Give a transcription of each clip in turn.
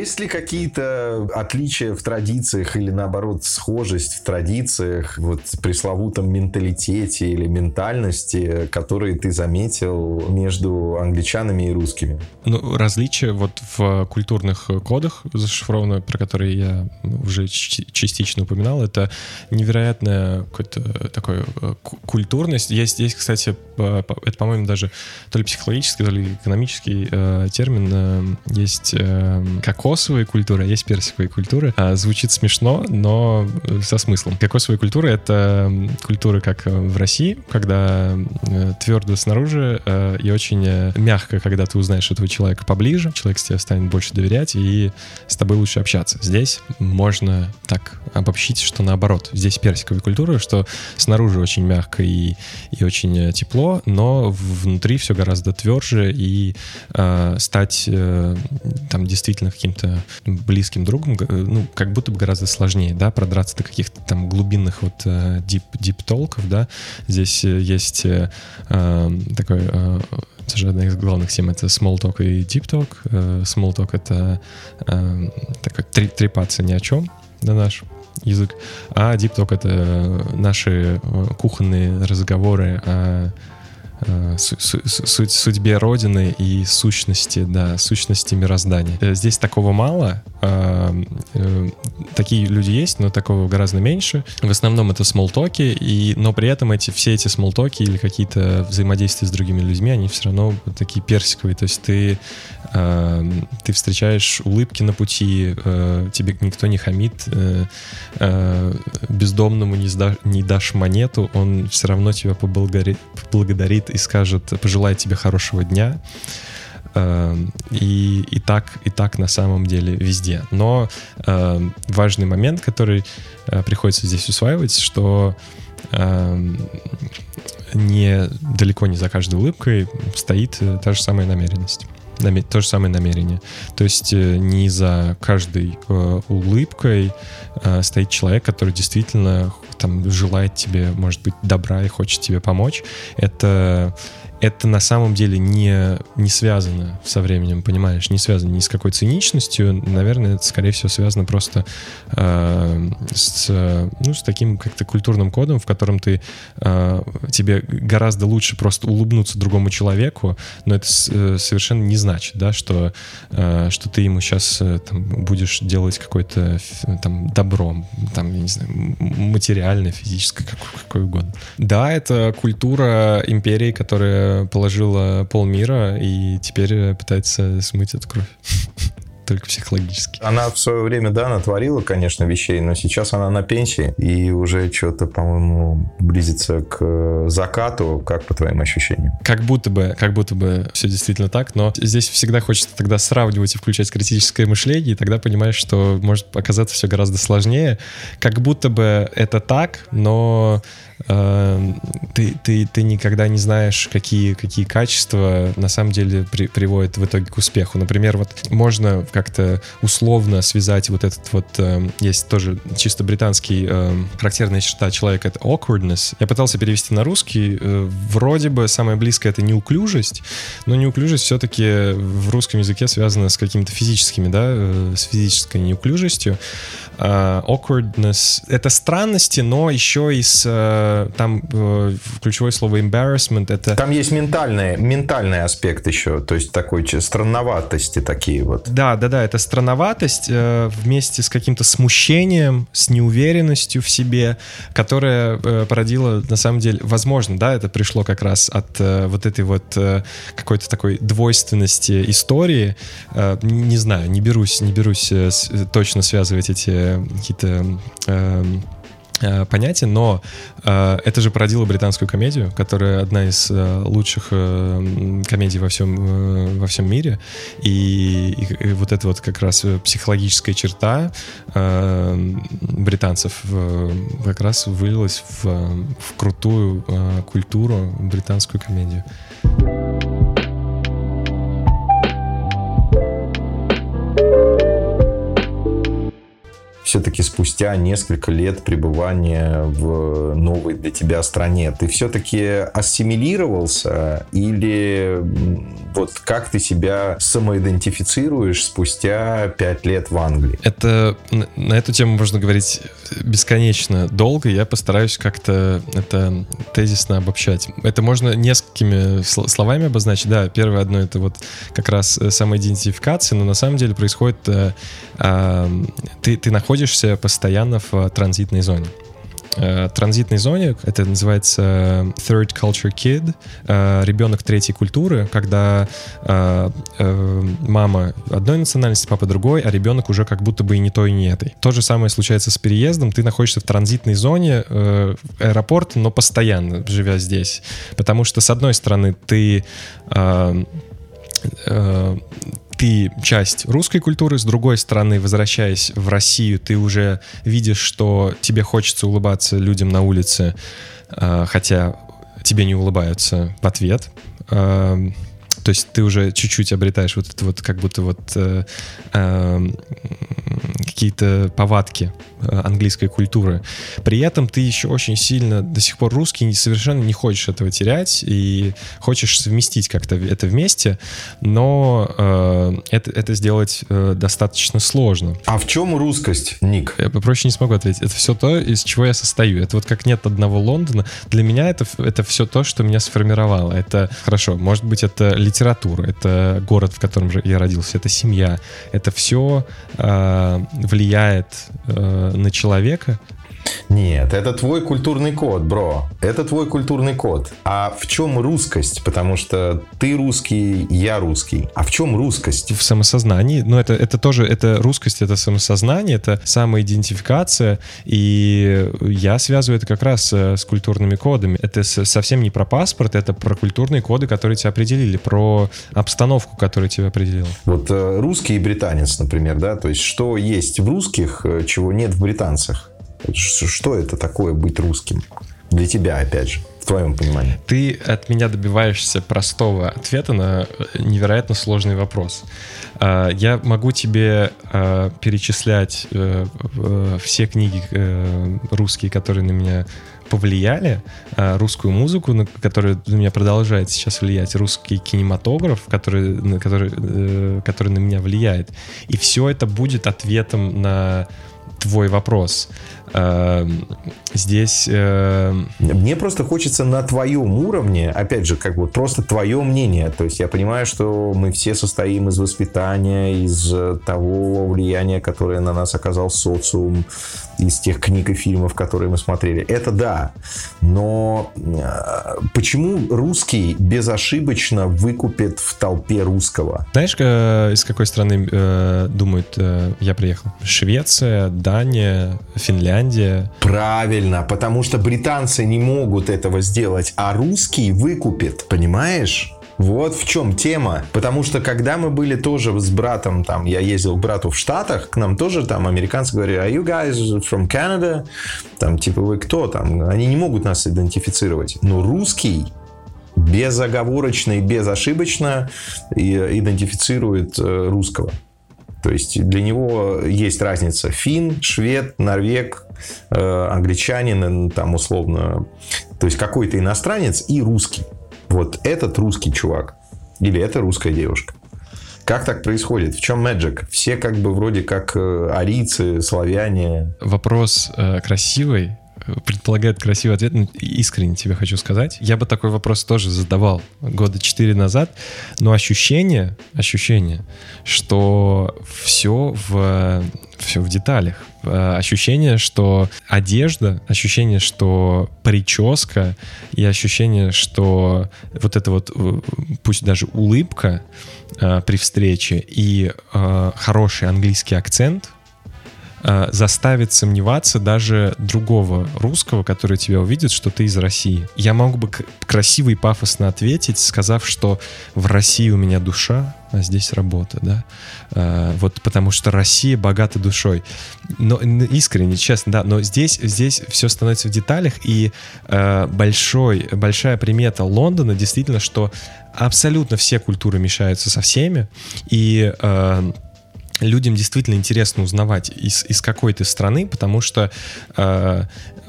Есть ли какие-то отличия в традициях или, наоборот, схожесть в традициях, вот пресловутом менталитете или ментальности, которые ты заметил между англичанами и русскими? Ну, различия вот в культурных кодах зашифровано, про которые я уже частично упоминал, это невероятная какой-то такой э, культурность. Есть здесь, кстати, это, по-моему, даже то ли психологический, то ли экономический э, термин. Э, есть э, кокосовая культура, есть персиковая культура. А, звучит смешно, но со смыслом. Кокосовая культура — это культура, как в России, когда э, твердо снаружи э, и очень э, мягко, когда ты узнаешь этого человека поближе, человек тебе станет больше доверять и с тобой лучше общаться. Здесь можно так обобщить, что наоборот. Здесь персиковая культура, что снаружи очень мягко и, и очень э, тепло, но внутри все гораздо тверже, и э, стать э, там действительно каким-то близким другом, э, ну, как будто бы гораздо сложнее, да, продраться до каких-то там глубинных вот э, deep, deep толков, да. Здесь э, есть э, такой э, это же одна из главных тем, это small talk и deep talk. Small talk — это э, такой трепаться ни о чем на наш язык, а Deep Talk — это наши кухонные разговоры о суть, судьбе Родины и сущности, да, сущности мироздания. Э, здесь такого мало, а, э, такие люди есть, но такого гораздо меньше. В основном это смолтоки, и, но при этом эти, все эти смолтоки или какие-то взаимодействия с другими людьми, они все равно такие персиковые, то есть ты, а, ты встречаешь улыбки на пути, тебе никто не хамит, бездомному не, дашь монету, он все равно тебя поблагодарит и скажет, пожелает тебе хорошего дня. Эм, и, и, так, и так на самом деле везде. Но э, важный момент, который э, приходится здесь усваивать, что э, не, далеко не за каждой улыбкой стоит э, та же самая намеренность то же самое намерение. То есть э, не за каждой э, улыбкой э, стоит человек, который действительно там желает тебе, может быть, добра и хочет тебе помочь. Это это на самом деле не, не связано со временем, понимаешь, не связано ни с какой циничностью, наверное, это, скорее всего, связано просто э, с, ну, с таким как-то культурным кодом, в котором ты, э, тебе гораздо лучше просто улыбнуться другому человеку, но это э, совершенно не значит, да, что, э, что ты ему сейчас э, там, будешь делать какое-то там добро, там, я не знаю, материальное, физическое, как, какое угодно. Да, это культура империи, которая положила полмира и теперь пытается смыть эту кровь. Только психологически. Она в свое время, да, натворила, конечно, вещей, но сейчас она на пенсии и уже что-то, по-моему, близится к закату. Как по твоим ощущениям? Как будто бы, как будто бы все действительно так, но здесь всегда хочется тогда сравнивать и включать критическое мышление, и тогда понимаешь, что может оказаться все гораздо сложнее. Как будто бы это так, но э, ты, ты, ты никогда не знаешь, какие, какие качества на самом деле при, приводят в итоге к успеху. Например, вот можно как-то условно связать вот этот вот... Э, есть тоже чисто британский э, характерная черта человека — это awkwardness. Я пытался перевести на русский. Э, вроде бы самое близкое — это неуклюжесть, но неуклюжесть все-таки в русском языке связана с какими-то физическими, да, э, с физической неуклюжестью. Uh, awkwardness — это странности, но еще и с uh, там uh, ключевое слово embarrassment — это... Там есть ментальный, ментальный аспект еще, то есть такой странноватости такие вот. Да, да, да, это странноватость э, вместе с каким-то смущением, с неуверенностью в себе, которая э, породила, на самом деле, возможно, да, это пришло как раз от э, вот этой вот э, какой-то такой двойственности истории. Э, не, не знаю, не берусь, не берусь э, с, точно связывать эти какие-то... Э, Э, понятие, но э, это же породило британскую комедию, которая одна из э, лучших э, комедий во всем, э, во всем мире. И, и, и вот эта вот как раз психологическая черта э, британцев э, как раз вылилась в, в крутую э, культуру, британскую комедию. Все-таки спустя несколько лет пребывания в новой для тебя стране, ты все-таки ассимилировался или вот как ты себя самоидентифицируешь спустя пять лет в Англии? Это на эту тему можно говорить бесконечно долго. Я постараюсь как-то это тезисно обобщать. Это можно несколькими словами обозначить. Да, первое одно это вот как раз э, самоидентификация, но на самом деле происходит... Э, э, ты, ты находишься постоянно в транзитной зоне. Э, транзитной зоне, это называется э, Third Culture Kid, э, ребенок третьей культуры, когда э, э, мама одной национальности, папа другой, а ребенок уже как будто бы и не той, и не этой. То же самое случается с переездом, ты находишься в транзитной зоне э, аэропорта, но постоянно живя здесь, потому что с одной стороны ты э, э ты часть русской культуры, с другой стороны, возвращаясь в Россию, ты уже видишь, что тебе хочется улыбаться людям на улице, а, хотя тебе не улыбаются в ответ. А, то есть ты уже чуть-чуть обретаешь вот это вот как будто вот э, э, какие-то повадки э, английской культуры. При этом ты еще очень сильно до сих пор русский совершенно не хочешь этого терять и хочешь совместить как-то это вместе, но э, это, это сделать э, достаточно сложно. А в чем русскость, Ник? Я попроще не смогу ответить. Это все то, из чего я состою. Это вот как нет одного Лондона. Для меня это, это все то, что меня сформировало. Это хорошо, может быть, это литература, это город, в котором я родился, это семья, это все э, влияет э, на человека, нет, это твой культурный код, бро. Это твой культурный код. А в чем русскость? Потому что ты русский, я русский. А в чем русскость? В самосознании. Ну, это, это тоже, это русскость, это самосознание, это самоидентификация. И я связываю это как раз э, с культурными кодами. Это совсем не про паспорт, это про культурные коды, которые тебя определили, про обстановку, которая тебя определила. Вот э, русский и британец, например, да, то есть что есть в русских, э, чего нет в британцах? Что это такое быть русским? Для тебя, опять же, в твоем понимании. Ты от меня добиваешься простого ответа на невероятно сложный вопрос. А, я могу тебе а, перечислять э, все книги э, русские, которые на меня повлияли, а, русскую музыку, на которую на меня продолжает сейчас влиять, русский кинематограф, который, который, э, который на меня влияет. И все это будет ответом на твой вопрос. Эм, здесь... Эм, Мне просто хочется на твоем уровне, опять же, как бы просто твое мнение. То есть я понимаю, что мы все состоим из воспитания, из того влияния, которое на нас оказал социум, из тех книг и фильмов, которые мы смотрели. Это да. Но э, почему русский безошибочно выкупит в толпе русского? Знаешь, э, из какой страны э, думают, э, я приехал? Швеция, Дания, Финляндия. Правильно, потому что британцы не могут этого сделать, а русский выкупит, понимаешь? Вот в чем тема. Потому что когда мы были тоже с братом, там, я ездил к брату в Штатах, к нам тоже там американцы говорили, are you guys from Canada? Там, типа, вы кто там? Они не могут нас идентифицировать. Но русский безоговорочно и безошибочно идентифицирует э, русского. То есть для него есть разница фин, швед, норвег, э, англичанин, там условно, то есть какой-то иностранец и русский вот этот русский чувак или это русская девушка. Как так происходит? В чем magic? Все как бы вроде как э, арийцы, славяне. Вопрос э, красивый, предполагает красивый ответ. Ну, искренне тебе хочу сказать. Я бы такой вопрос тоже задавал года четыре назад, но ощущение, ощущение, что все в, все в деталях. Э, ощущение, что одежда, ощущение, что прическа и ощущение, что вот это вот, э, пусть даже улыбка э, при встрече и хороший английский акцент — заставит сомневаться даже другого русского, который тебя увидит, что ты из России. Я мог бы красиво и пафосно ответить, сказав, что в России у меня душа, а здесь работа, да. Э, вот потому что Россия богата душой. Но искренне, честно, да. Но здесь здесь все становится в деталях и э, большой большая примета Лондона действительно, что абсолютно все культуры мешаются со всеми и э, людям действительно интересно узнавать из, из какой то страны, потому что э,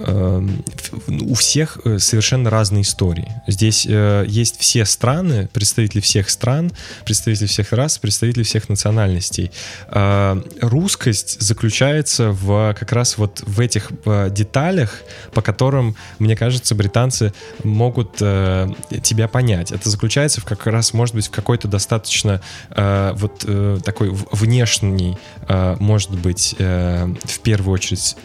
у всех э, совершенно разные истории. Здесь э, есть все страны, представители всех стран, представители всех рас, представители всех национальностей. Э, русскость заключается в как раз вот в этих деталях, по которым, мне кажется, британцы могут тебя понять. Это заключается в как раз, может быть, в какой-то достаточно вот такой внешний, может быть, в первую очередь,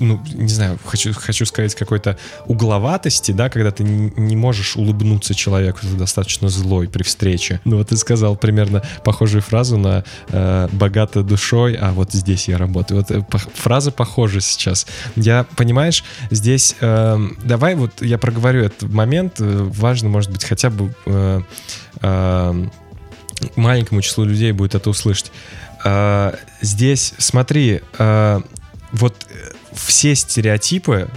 ну, не знаю, хочу, хочу сказать, какой-то угловатости, да, когда ты не можешь улыбнуться человеку, ты достаточно злой при встрече. Ну вот ты сказал примерно похожую фразу на э, «богато душой, а вот здесь я работаю». Вот э, по, фраза похожа сейчас. Я, понимаешь, здесь... Э, давай вот я проговорю этот момент. Э, важно, может быть, хотя бы... Э, э, маленькому числу людей будет это услышать. Э, здесь, смотри, э, вот все стереотипы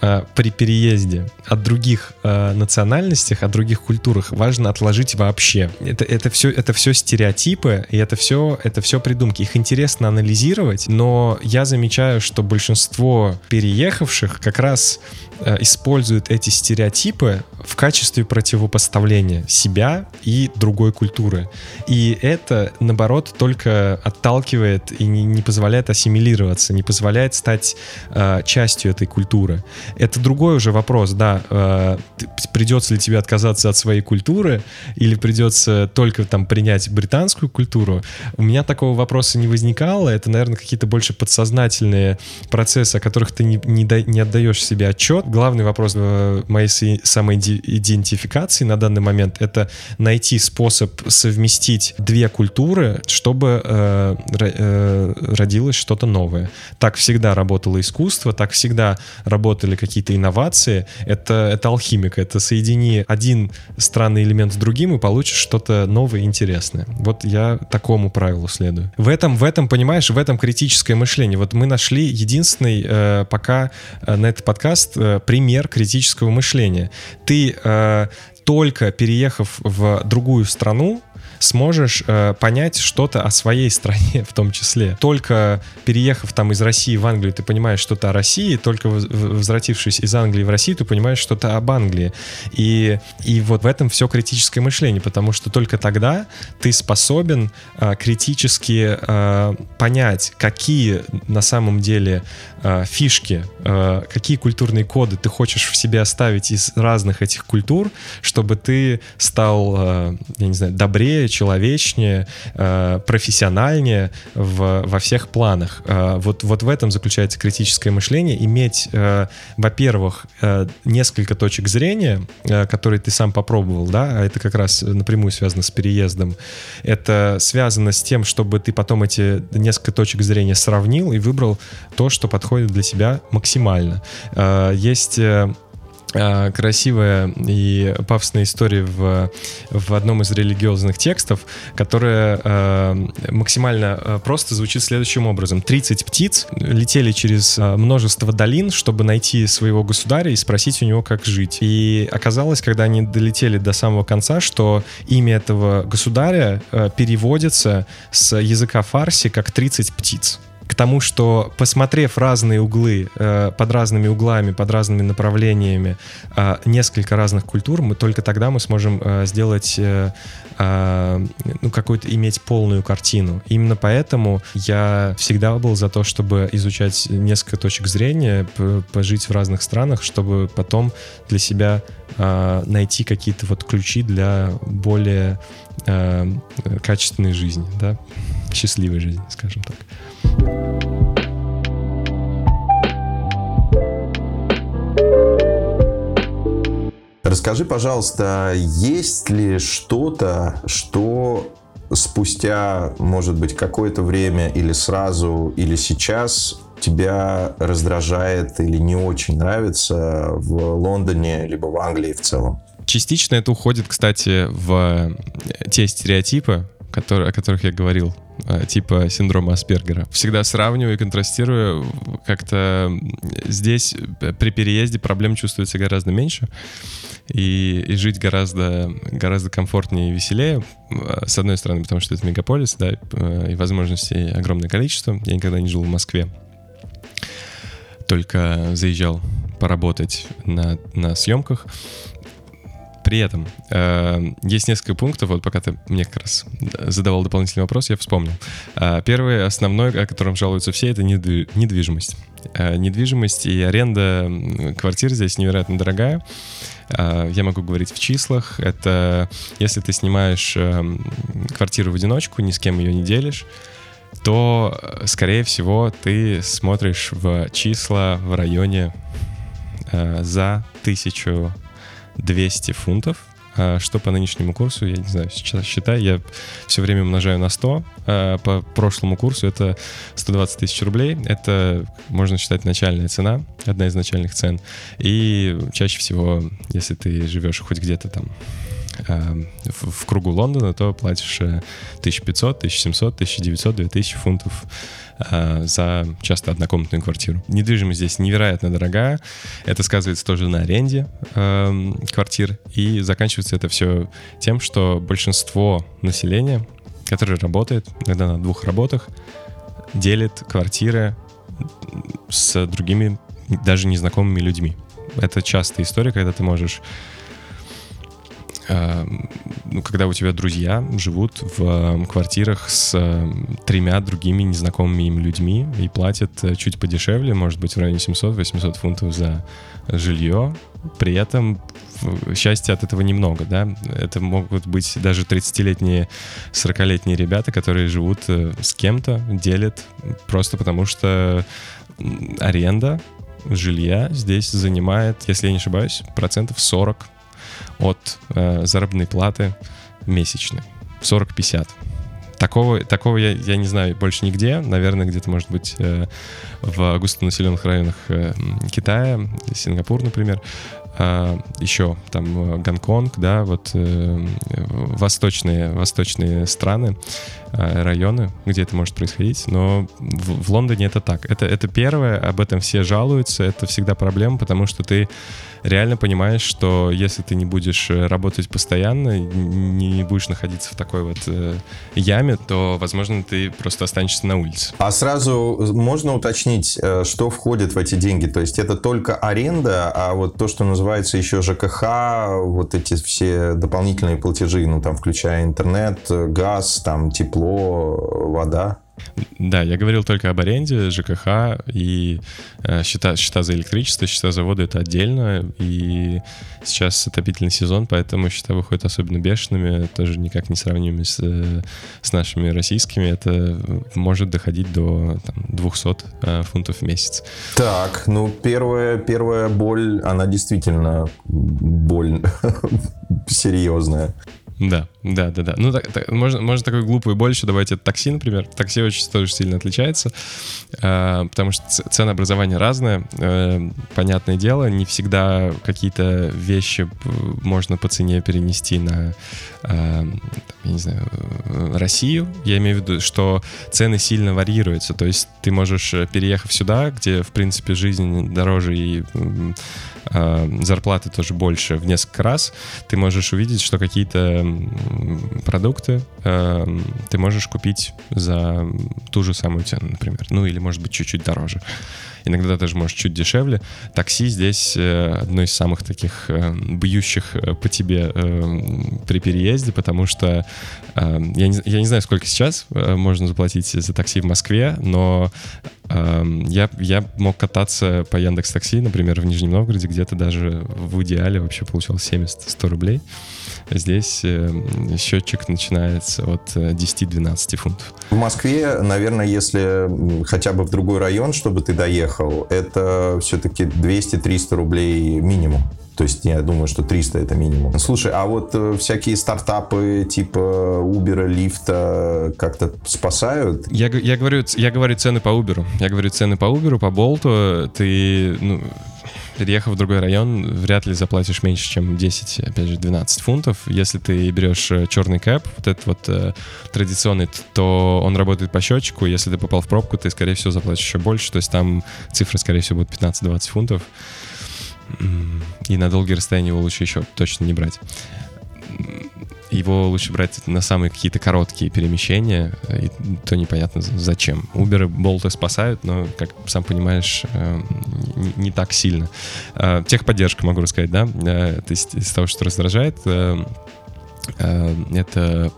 э, при переезде от других э, национальностях, от других культурах важно отложить вообще. Это, это, все, это все стереотипы, и это все, это все придумки. Их интересно анализировать, но я замечаю, что большинство переехавших как раз Э, используют эти стереотипы в качестве противопоставления себя и другой культуры. И это, наоборот, только отталкивает и не, не позволяет ассимилироваться, не позволяет стать э, частью этой культуры. Это другой уже вопрос, да, э, придется ли тебе отказаться от своей культуры или придется только там принять британскую культуру. У меня такого вопроса не возникало, это, наверное, какие-то больше подсознательные процессы, о которых ты не, не, не отдаешь себе отчет, главный вопрос э, моей самоидентификации на данный момент — это найти способ совместить две культуры, чтобы э, э, родилось что-то новое. Так всегда работало искусство, так всегда работали какие-то инновации. Это, это алхимика, это соедини один странный элемент с другим и получишь что-то новое и интересное. Вот я такому правилу следую. В этом, в этом, понимаешь, в этом критическое мышление. Вот мы нашли единственный э, пока э, на этот подкаст э, пример критического мышления. Ты э, только переехав в другую страну, сможешь э, понять что-то о своей стране в том числе. Только переехав там из России в Англию, ты понимаешь что-то о России, только возвратившись из Англии в Россию, ты понимаешь что-то об Англии. И, и вот в этом все критическое мышление, потому что только тогда ты способен э, критически э, понять, какие на самом деле э, фишки, э, какие культурные коды ты хочешь в себе оставить из разных этих культур, чтобы ты стал, э, я не знаю, добрее, человечнее, э, профессиональнее в, во всех планах. Э, вот, вот в этом заключается критическое мышление. Иметь, э, во-первых, несколько точек зрения, которые ты сам попробовал, да, а это как раз напрямую связано с переездом. Это связано с тем, чтобы ты потом эти несколько точек зрения сравнил и выбрал то, что подходит для себя максимально. Есть красивая и пафосная история в, в одном из религиозных текстов, которая э, максимально э, просто звучит следующим образом. 30 птиц летели через множество долин, чтобы найти своего государя и спросить у него, как жить. И оказалось, когда они долетели до самого конца, что имя этого государя переводится с языка фарси как 30 птиц тому, что посмотрев разные углы, э, под разными углами, под разными направлениями, э, несколько разных культур, мы только тогда мы сможем э, сделать, э, ну, какую-то, иметь полную картину. Именно поэтому я всегда был за то, чтобы изучать несколько точек зрения, пожить в разных странах, чтобы потом для себя найти какие-то вот ключи для более качественной жизни, да, счастливой жизни, скажем так. Расскажи, пожалуйста, есть ли что-то, что спустя, может быть, какое-то время или сразу, или сейчас тебя раздражает или не очень нравится в Лондоне, либо в Англии в целом? Частично это уходит, кстати, в те стереотипы, которые, о которых я говорил э, типа синдрома Аспергера. Всегда сравниваю и контрастирую. Как-то здесь при переезде проблем чувствуется гораздо меньше. И, и жить гораздо, гораздо комфортнее и веселее. С одной стороны, потому что это мегаполис, да, и возможностей огромное количество. Я никогда не жил в Москве. Только заезжал поработать на, на съемках. При этом э, есть несколько пунктов, вот пока ты мне как раз задавал дополнительный вопрос, я вспомнил. Э, первый, основной, о котором жалуются все, это недвижимость. Э, недвижимость и аренда квартир здесь невероятно дорогая. Э, я могу говорить в числах. Это если ты снимаешь э, квартиру в одиночку, ни с кем ее не делишь, то, э, скорее всего, ты смотришь в числа в районе э, за тысячу 200 фунтов, а, что по нынешнему курсу, я не знаю, сейчас считай, я все время умножаю на 100. А, по прошлому курсу это 120 тысяч рублей. Это, можно считать, начальная цена, одна из начальных цен. И чаще всего, если ты живешь хоть где-то там в кругу Лондона, то платишь 1500, 1700, 1900, 2000 фунтов э, за часто однокомнатную квартиру. Недвижимость здесь невероятно дорогая. Это сказывается тоже на аренде э, квартир. И заканчивается это все тем, что большинство населения, которое работает, иногда на двух работах, делит квартиры с другими даже незнакомыми людьми. Это частая история, когда ты можешь Эм, ну, когда у тебя друзья живут в эм, квартирах с эм, тремя другими незнакомыми им людьми и платят э, чуть подешевле, может быть, в районе 700-800 фунтов за жилье. При этом счастья от этого немного, да. Это могут быть даже 30-летние, 40-летние ребята, которые живут э, с кем-то, делят просто потому, что аренда жилья здесь занимает, если я не ошибаюсь, процентов 40 от э, заработной платы месячной. 40-50. Такого, такого я, я не знаю больше нигде. Наверное, где-то, может быть, э, в густонаселенных районах э, Китая, Сингапур, например. А, еще там э, Гонконг, да, вот э, восточные, восточные страны, э, районы, где это может происходить, но в, в Лондоне это так. Это, это первое, об этом все жалуются, это всегда проблема, потому что ты реально понимаешь, что если ты не будешь э, работать постоянно, не будешь находиться в такой вот э, яме, то, возможно, ты просто останешься на улице. А сразу можно уточнить, э, что входит в эти деньги? То есть это только аренда, а вот то, что называется еще ЖКХ, вот эти все дополнительные платежи, ну там включая интернет, газ, там тепло, вода? Да, я говорил только об аренде, ЖКХ и э, счета, счета за электричество, счета за воду это отдельно. И сейчас отопительный сезон, поэтому счета выходят особенно бешеными, тоже никак не сравнимыми с, э, с нашими российскими. Это может доходить до там, 200 э, фунтов в месяц. Так, ну первая, первая боль, она действительно боль серьезная. Да, да, да, да. Ну, так, так, можно, можно такой глупый больше давайте такси, например. Такси очень тоже сильно отличается, э, потому что ценообразование разное. Э, понятное дело, не всегда какие-то вещи можно по цене перенести на, э, я не знаю, Россию. Я имею в виду, что цены сильно варьируются. То есть ты можешь, э, переехав сюда, где, в принципе, жизнь дороже и э, зарплаты тоже больше в несколько раз, ты можешь увидеть, что какие-то продукты э, ты можешь купить за ту же самую цену, например. Ну или, может быть, чуть-чуть дороже. Иногда даже, может, чуть дешевле. Такси здесь э, одно из самых таких э, бьющих э, по тебе при переезде, потому что я, не, я не знаю, сколько сейчас можно заплатить за такси в Москве, но я, я мог кататься по Яндекс Такси, например, в Нижнем Новгороде, где-то даже в идеале вообще получал 70-100 рублей. Здесь счетчик начинается от 10-12 э, фунтов. В Москве, наверное, если хотя бы в другой район, чтобы ты доехал, это все-таки 200-300 рублей минимум. То есть я думаю, что 300 это минимум. Слушай, а вот э, всякие стартапы типа Uber, лифта как-то спасают? Я, я, говорю, я говорю цены по Uber. Я говорю цены по Uber, по Болту. Ты, ну, переехав в другой район, вряд ли заплатишь меньше, чем 10, опять же, 12 фунтов. Если ты берешь э, черный кэп, вот этот вот э, традиционный, то он работает по счетчику. Если ты попал в пробку, ты, скорее всего, заплатишь еще больше. То есть там цифры, скорее всего, будут 15-20 фунтов. И на долгие расстояния его лучше еще точно не брать его лучше брать на самые какие-то короткие перемещения, и то непонятно зачем. И Bolt спасают, но, как сам понимаешь, э, не, так сильно. Э, техподдержка, могу рассказать, да? Э, то есть из того, что раздражает, это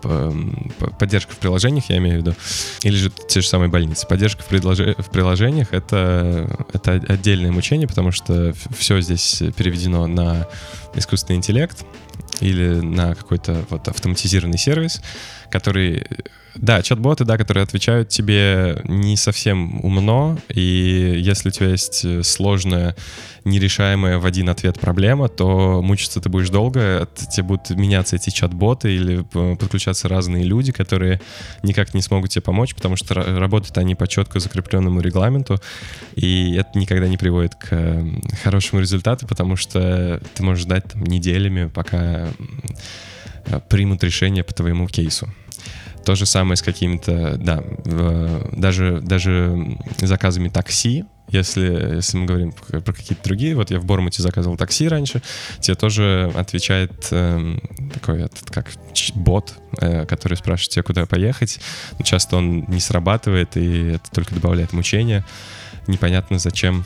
поддержка в приложениях, я имею в виду, или же те же самые больницы. Поддержка в, предложи... в приложениях это, это отдельное мучение, потому что все здесь переведено на искусственный интеллект, или на какой-то вот автоматизированный сервис, который да, чат-боты, да, которые отвечают тебе не совсем умно, и если у тебя есть э, сложная, нерешаемая в один ответ проблема, то мучиться ты будешь долго, тебе будут меняться эти чат-боты или подключаться разные люди, которые никак не смогут тебе помочь, потому что работают они по четко закрепленному регламенту, и это никогда не приводит к хорошему результату, потому что ты можешь ждать там, неделями, пока примут решение по твоему кейсу. То же самое с какими-то, да, даже, даже заказами такси, если, если мы говорим про какие-то другие, вот я в Бормуте заказывал такси раньше, тебе тоже отвечает э, такой этот, как бот, э, который спрашивает тебя, куда поехать. Но часто он не срабатывает, и это только добавляет мучения. Непонятно, зачем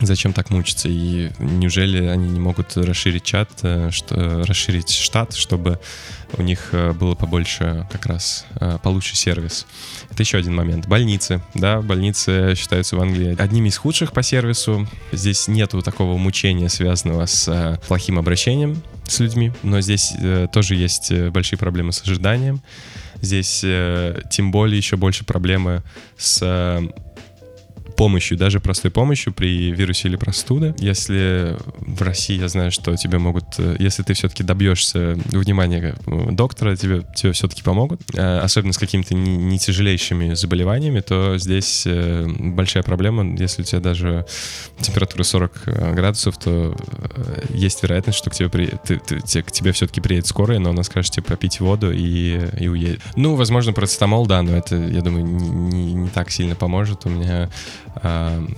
зачем так мучиться? И неужели они не могут расширить чат, э, что, расширить штат, чтобы у них э, было побольше, как раз, э, получше сервис? Это еще один момент. Больницы, да, больницы считаются в Англии одними из худших по сервису. Здесь нету такого мучения, связанного с плохим обращением с людьми, но здесь тоже есть большие проблемы с ожиданием. Здесь тем более еще больше проблемы с помощью, даже простой помощью при вирусе или простуде. Если в России я знаю, что тебе могут, э, если ты все-таки добьешься внимания э, доктора, тебе, тебе все-таки помогут, э, особенно с какими-то не, не тяжелейшими заболеваниями, то здесь большая проблема, если у тебя даже температура 40 градусов, то есть вероятность, что к тебе, при, ты, ты, к тебе все-таки приедет скорая, но она скажет тебе попить воду и, и уедет. Ну, возможно, процетамол, да, но это, я думаю, не, не, не так сильно поможет. У меня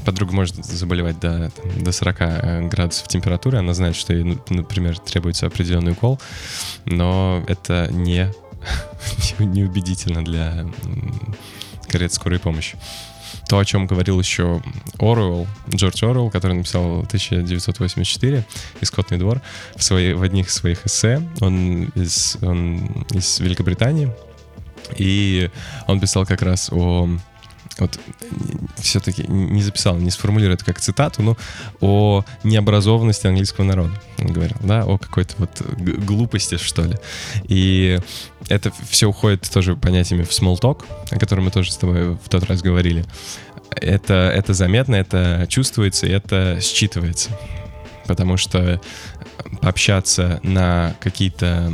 подруга может заболевать до, до 40 э, градусов температуры, она знает, что ей, например, требуется определенный укол, но это не, не убедительно для карет скорой помощи. То, о чем говорил еще Оруэлл, Джордж Оруэлл, который написал 1984 «Исходный двор», в, своей, в одних своих эссе, он из, он из Великобритании, и он писал как раз о вот все-таки не записал, не сформулирую как цитату, но о необразованности английского народа, он говорил, да, о какой-то вот глупости, что ли. И это все уходит тоже понятиями в small talk, о котором мы тоже с тобой в тот раз говорили. Это, это заметно, это чувствуется, это считывается. Потому что пообщаться на какие-то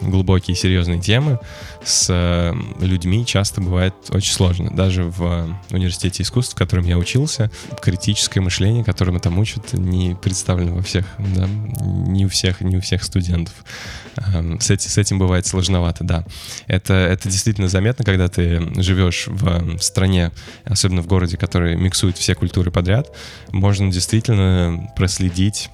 глубокие, серьезные темы с э, людьми часто бывает очень сложно. Даже в университете искусств, в котором я учился, критическое мышление, которое мы там учат, не представлено во всех, да, не у всех, не у всех студентов. Эм, с, этим, с этим бывает сложновато, да. Это, это действительно заметно, когда ты живешь в стране, особенно в городе, который миксует все культуры подряд, можно действительно проследить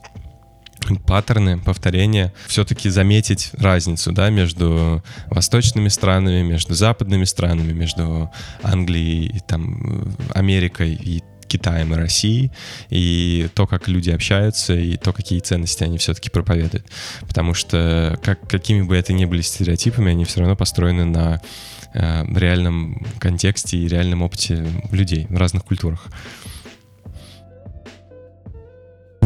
паттерны, повторения, все-таки заметить разницу да, между восточными странами, между западными странами, между Англией, там, Америкой и Китаем и Россией, и то, как люди общаются, и то, какие ценности они все-таки проповедуют. Потому что, как, какими бы это ни были стереотипами, они все равно построены на э, реальном контексте и реальном опыте людей в разных культурах.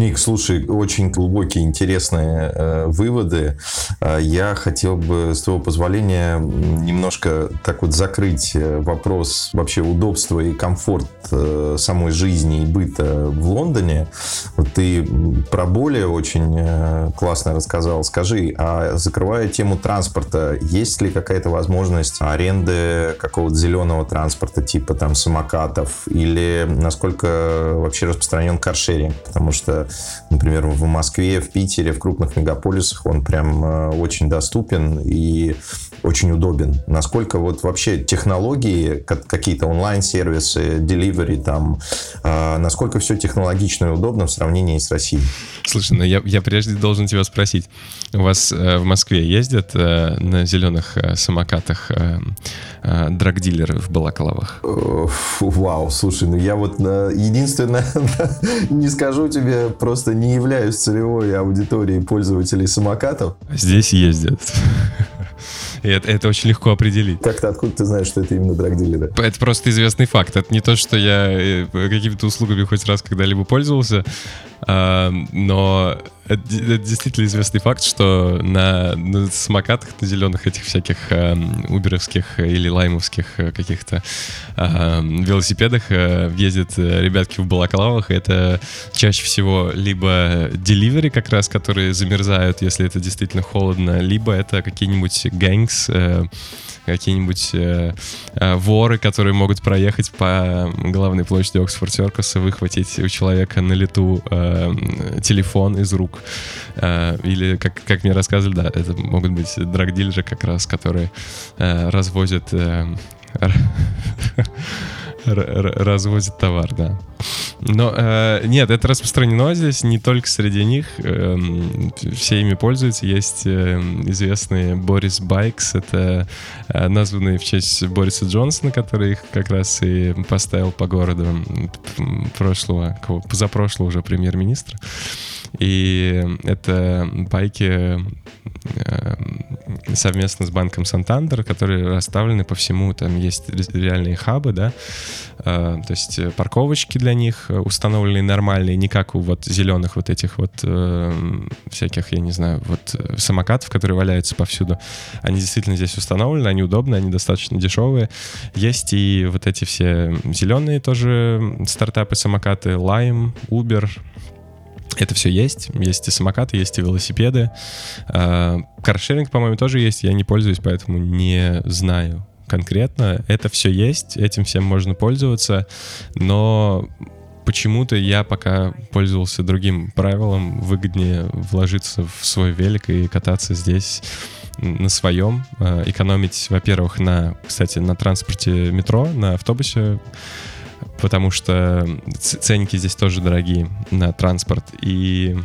Ник, слушай, очень глубокие, интересные э, выводы. Э, я хотел бы, с твоего позволения, немножко так вот закрыть э, вопрос вообще удобства и комфорт э, самой жизни и быта в Лондоне. Вот ты про более очень э, классно рассказал. Скажи, а закрывая тему транспорта, есть ли какая-то возможность аренды какого-то зеленого транспорта, типа там самокатов, или насколько вообще распространен каршеринг? Потому что например, в Москве, в Питере, в крупных мегаполисах он прям э, очень доступен. И очень удобен. Насколько вот вообще технологии, какие-то онлайн-сервисы, delivery там, э, насколько все технологично и удобно в сравнении с Россией? Слушай, ну я, я прежде должен тебя спросить. У вас э, в Москве ездят э, на зеленых э, самокатах драгдилеры в балаклавах? Вау, слушай, ну я вот единственное, не скажу тебе, просто не являюсь целевой аудиторией пользователей самокатов. Здесь ездят. И это, это очень легко определить. Как-то откуда ты знаешь, что это именно драгдилеры? Это просто известный факт. Это не то, что я э, какими-то услугами хоть раз когда-либо пользовался, а, но это, это действительно известный факт, что на, на самокатах, на зеленых этих всяких э, уберовских или лаймовских э, каких-то э, велосипедах э, ездят ребятки в балаклавах. Это чаще всего либо деливери как раз, которые замерзают, если это действительно холодно, либо это какие-нибудь гэнгс, э, какие-нибудь э, э, воры, которые могут проехать по главной площади Оксфорд Серкуса, выхватить у человека на лету э, телефон из рук. Э, или, как, как мне рассказывали, да, это могут быть драгдилеры как раз, которые э, развозят... Э, развозят товар, да. Но э, нет, это распространено здесь не только среди них. Э, все ими пользуются. Есть э, известные Борис Байкс. Это э, названные в честь Бориса Джонсона, который их как раз и поставил по городу прошлого, позапрошлого уже премьер-министра. И это байки э, совместно с банком Сантандер, которые расставлены по всему. Там есть реальные хабы, да, э, то есть парковочки для них установлены нормальные, не как у вот зеленых вот этих вот э, всяких, я не знаю, вот самокатов, которые валяются повсюду. Они действительно здесь установлены, они удобные, они достаточно дешевые. Есть и вот эти все зеленые тоже стартапы, самокаты, Lime, Uber, это все есть. Есть и самокаты, есть и велосипеды. А, каршеринг, по-моему, тоже есть. Я не пользуюсь, поэтому не знаю конкретно. Это все есть, этим всем можно пользоваться, но почему-то я пока пользовался другим правилом. Выгоднее вложиться в свой велик и кататься здесь на своем, а, экономить, во-первых, на, кстати, на транспорте метро, на автобусе, потому что ценники здесь тоже дорогие на транспорт. И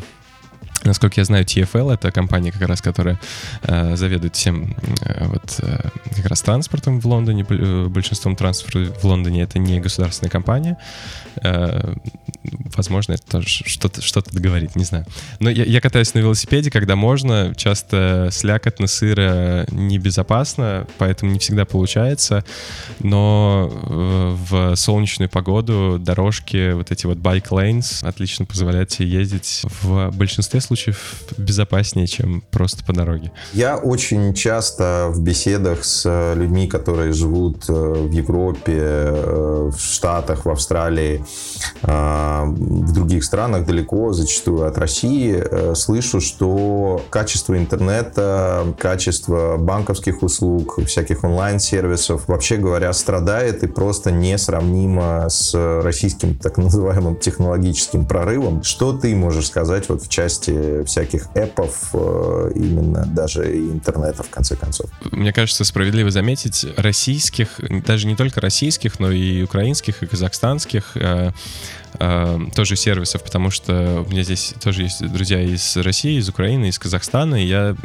Насколько я знаю, TFL — это компания, как раз, которая э, заведует всем э, вот, э, как раз транспортом в Лондоне. Э, большинством транспорта в Лондоне это не государственная компания. Э, возможно, это тоже что-то что говорит, не знаю. Но я, я катаюсь на велосипеде, когда можно. Часто слякотно, сыро, небезопасно, поэтому не всегда получается. Но э, в солнечную погоду дорожки, вот эти вот bike lanes отлично позволяют тебе ездить в большинстве случаев безопаснее, чем просто по дороге. Я очень часто в беседах с людьми, которые живут э, в Европе, э, в Штатах, в Австралии, э, в других странах далеко, зачастую от России, слышу, что качество интернета, качество банковских услуг, всяких онлайн-сервисов, вообще говоря, страдает и просто несравнимо с российским так называемым технологическим прорывом. Что ты можешь сказать вот в части всяких эпов, э, именно даже и интернета, в конце концов. Мне кажется, справедливо заметить, российских, даже не только российских, но и украинских, и казахстанских э, э, тоже сервисов, потому что у меня здесь тоже есть друзья из России, из Украины, из Казахстана, и я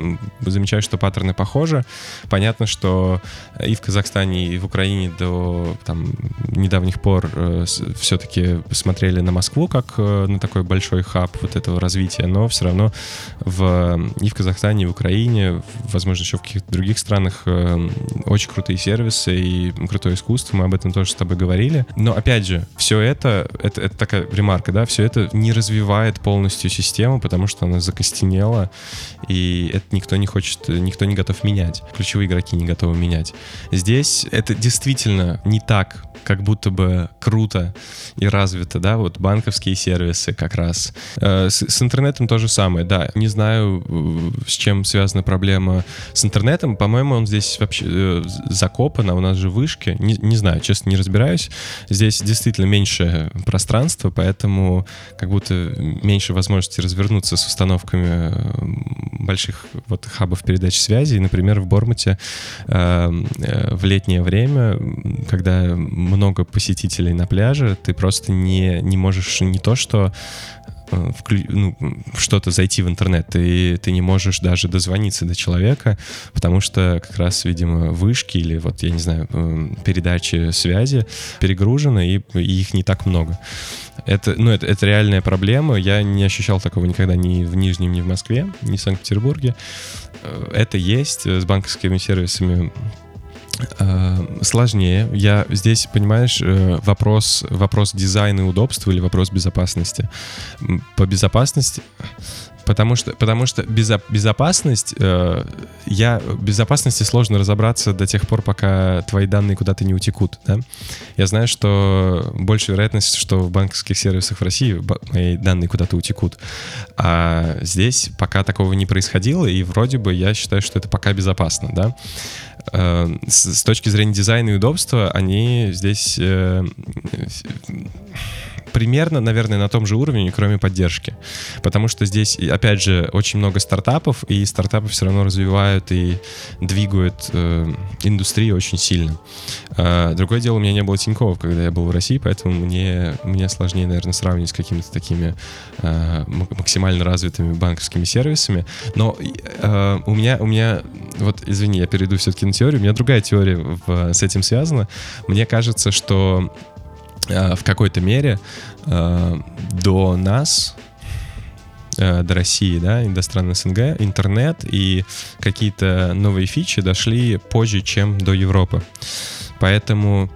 замечаю, что паттерны похожи. Понятно, что и в Казахстане, и в Украине до там, недавних пор э, все-таки смотрели на Москву как э, на такой большой хаб вот этого развития, но все равно в, и в Казахстане, и в Украине, возможно, еще в каких-то других странах э, очень крутые сервисы и крутое искусство, мы об этом тоже с тобой говорили. Но опять же, все это, это, это такая ремарка, да, все это не развивает полностью систему, потому что она закостенела, и это никто не хочет, никто не готов менять. Ключевые игроки не готовы менять. Здесь это действительно не так, как будто бы круто и развито, да, вот банковские сервисы как раз. Э, с, с интернетом то же самое, да. Не знаю, э, с чем связана проблема с интернетом. По-моему, он здесь вообще э, закопан, а у нас же вышки. Не, не знаю, честно, не разбираюсь. Здесь действительно меньше пространства, пространство, поэтому как будто меньше возможности развернуться с установками больших вот хабов передач связи. Например, в Бормуте в летнее время, когда много посетителей на пляже, ты просто не, не можешь не то, что Э. ну, что-то зайти в интернет, ты, ты не можешь даже дозвониться до человека, потому что как раз, видимо, вышки или вот, я не знаю, э, передачи связи перегружены, и, и их не так много. Это, ну, это, это реальная проблема. Я не ощущал такого никогда ни в Нижнем, ни в Москве, ни в Санкт-Петербурге. Э, это есть с банковскими сервисами Э, сложнее. Я здесь, понимаешь, э, вопрос, вопрос дизайна и удобства или вопрос безопасности. По безопасности Потому что, потому что безо, безопасность, э, я, безопасности сложно разобраться до тех пор, пока твои данные куда-то не утекут. Да? Я знаю, что больше вероятность, что в банковских сервисах в России мои данные куда-то утекут. А здесь пока такого не происходило, и вроде бы я считаю, что это пока безопасно. Да? Э, с, с точки зрения дизайна и удобства, они здесь э, примерно, наверное, на том же уровне, кроме поддержки. Потому что здесь, опять же, очень много стартапов, и стартапы все равно развивают и двигают э, индустрию очень сильно. А, другое дело, у меня не было Тинькова, когда я был в России, поэтому мне, мне сложнее, наверное, сравнивать с какими-то такими э, максимально развитыми банковскими сервисами. Но э, у меня, у меня, вот, извини, я перейду все-таки на теорию, у меня другая теория в, с этим связана. Мне кажется, что Э, в какой-то мере э, до нас, э, до России, да, и до стран СНГ, интернет и какие-то новые фичи дошли позже, чем до Европы. Поэтому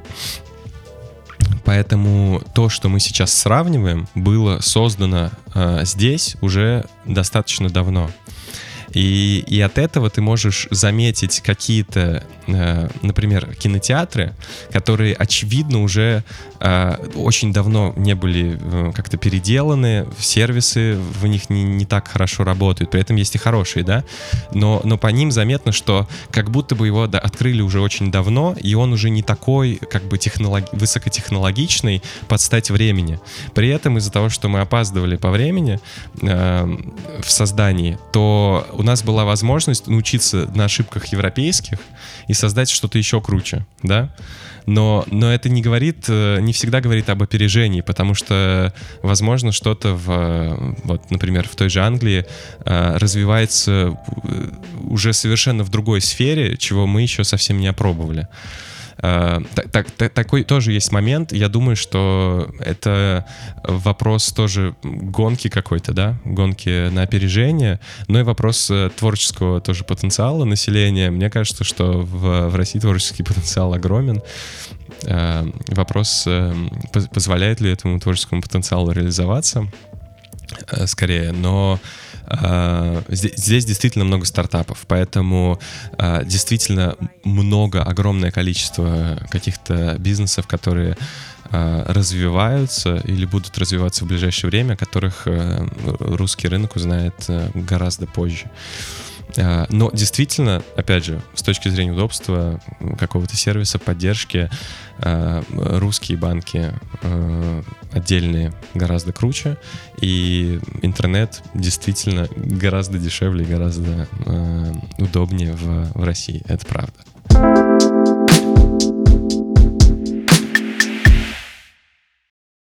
Поэтому то, что мы сейчас сравниваем, было создано э, здесь уже достаточно давно. И, и от этого ты можешь заметить какие-то, э, например, кинотеатры, которые, очевидно, уже э, очень давно не были э, как-то переделаны, сервисы в них не, не так хорошо работают, при этом есть и хорошие, да, но, но по ним заметно, что как будто бы его да, открыли уже очень давно, и он уже не такой, как бы, технолог... высокотехнологичный под стать времени. При этом из-за того, что мы опаздывали по времени э, в создании, то у нас была возможность научиться на ошибках европейских и создать что-то еще круче, да? Но, но это не говорит, э, не всегда говорит об опережении, потому что, возможно, что-то в, вот, например, в той же Англии э, развивается э, уже совершенно в другой сфере, чего мы еще совсем не опробовали. Э, так, так, такой тоже есть момент. Я думаю, что это вопрос тоже гонки какой-то, да, гонки на опережение, но и вопрос э, творческого тоже потенциала населения. Мне кажется, что в, в России творческий потенциал огромен. Э, вопрос, позволяет ли этому творческому потенциалу реализоваться скорее, но здесь, здесь действительно много стартапов, поэтому а, действительно много, огромное количество каких-то бизнесов, которые а, развиваются или будут развиваться в ближайшее время, которых русский рынок узнает гораздо позже. Но действительно, опять же, с точки зрения удобства какого-то сервиса, поддержки, русские банки отдельные гораздо круче, и интернет действительно гораздо дешевле и гораздо удобнее в, в России. Это правда.